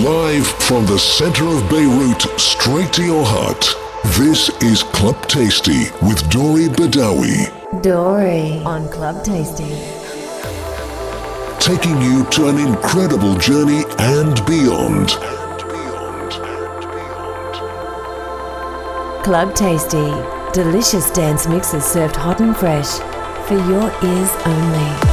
Live from the center of Beirut, straight to your heart. This is Club Tasty with Dory Badawi. Dory on Club Tasty. Taking you to an incredible journey and beyond. Club Tasty. Delicious dance mixes served hot and fresh for your ears only.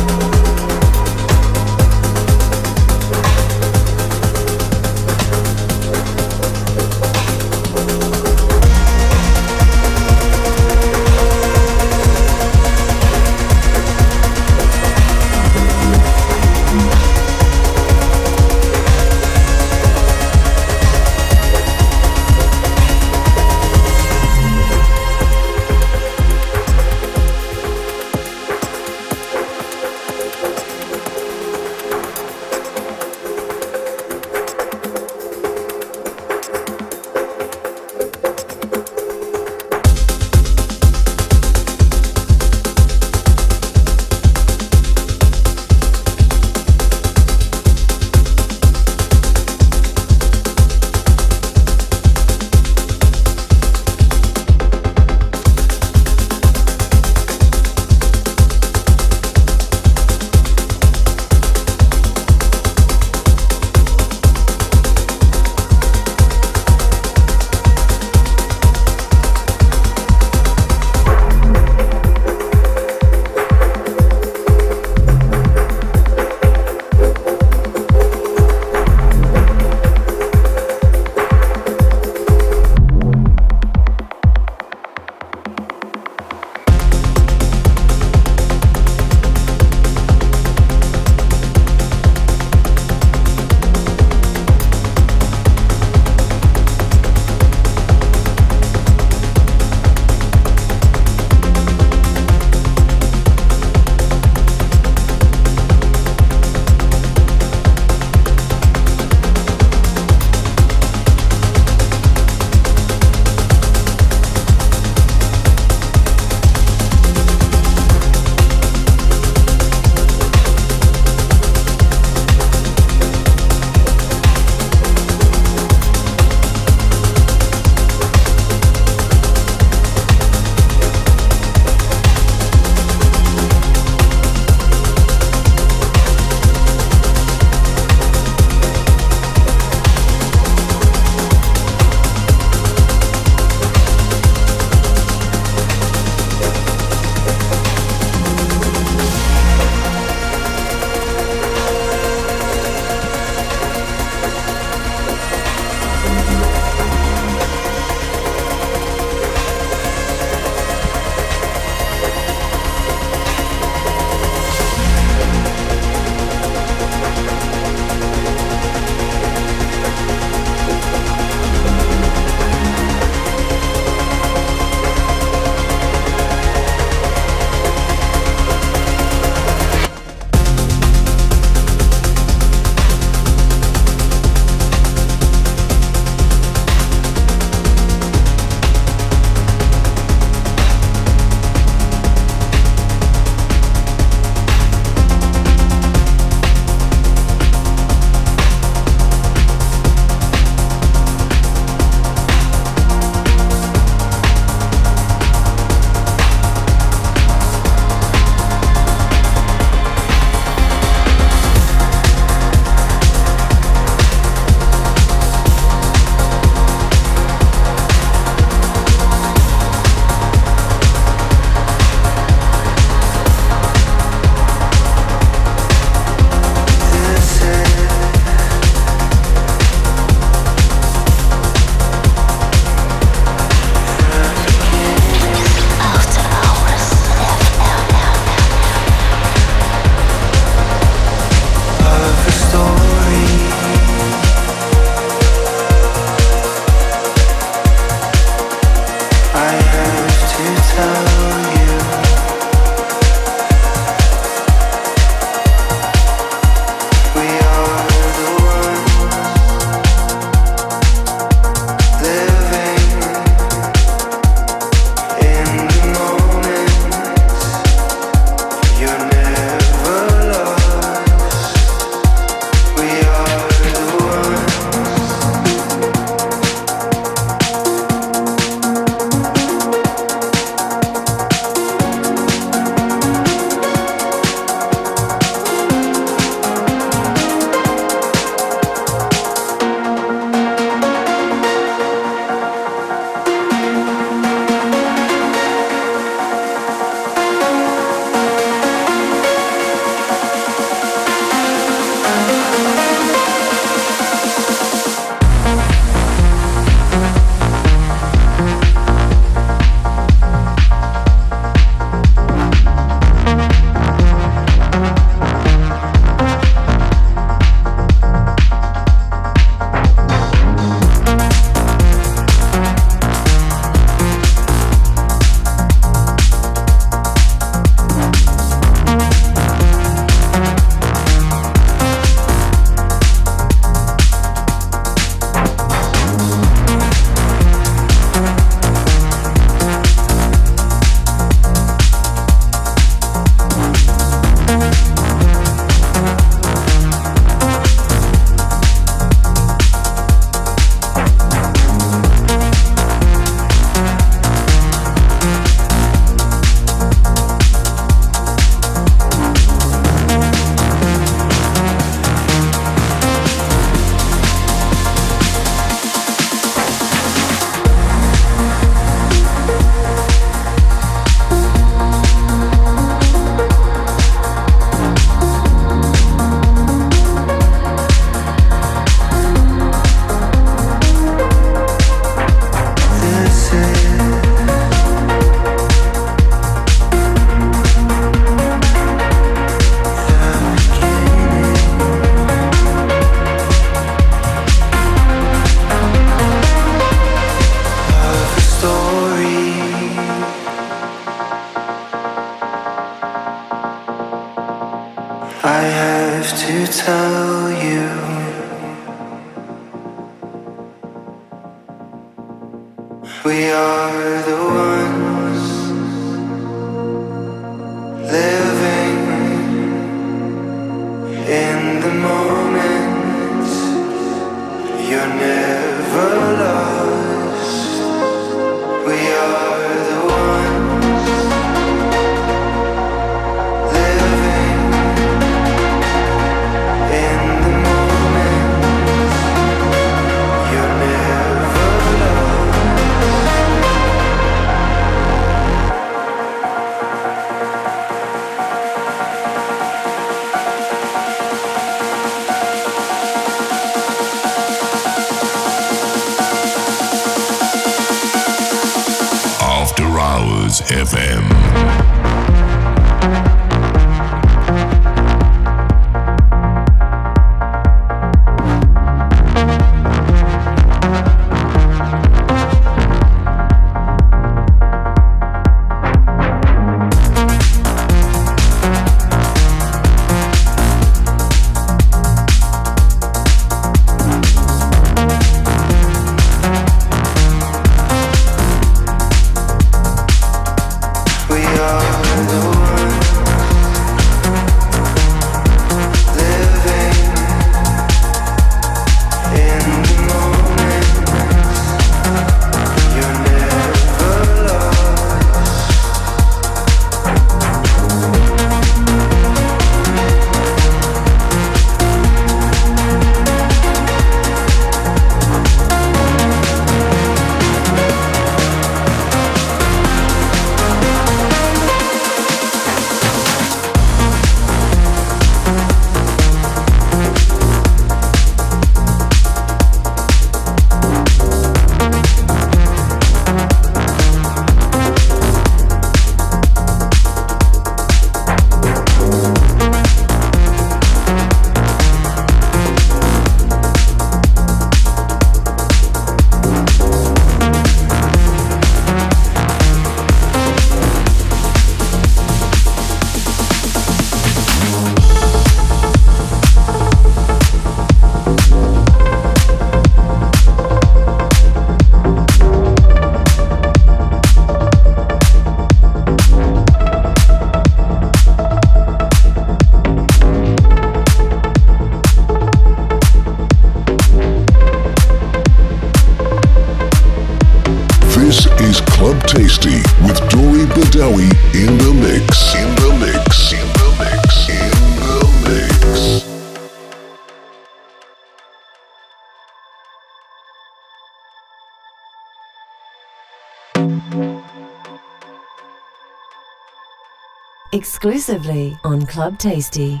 Exclusively on Club Tasty.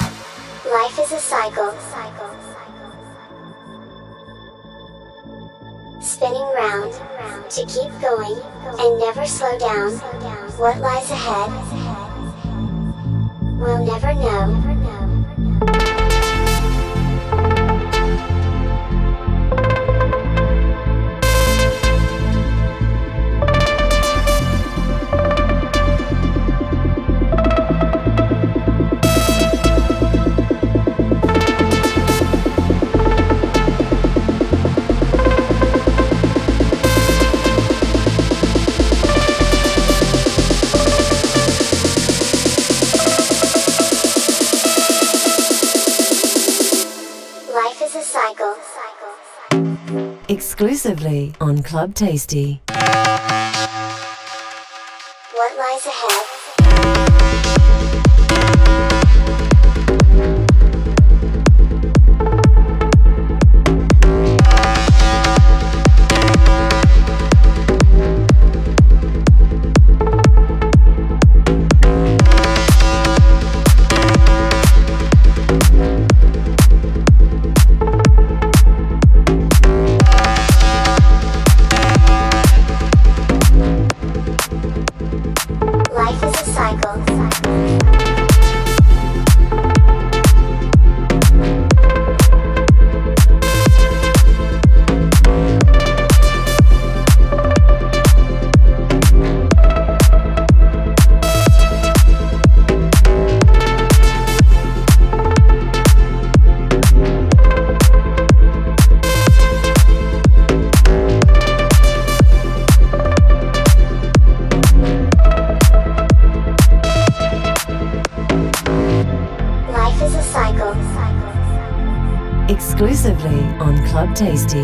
Life is a cycle cycle cycle cycle. Spinning round to keep going and never slow down. What lies ahead? We'll never know. Exclusively on Club Tasty. Tasty.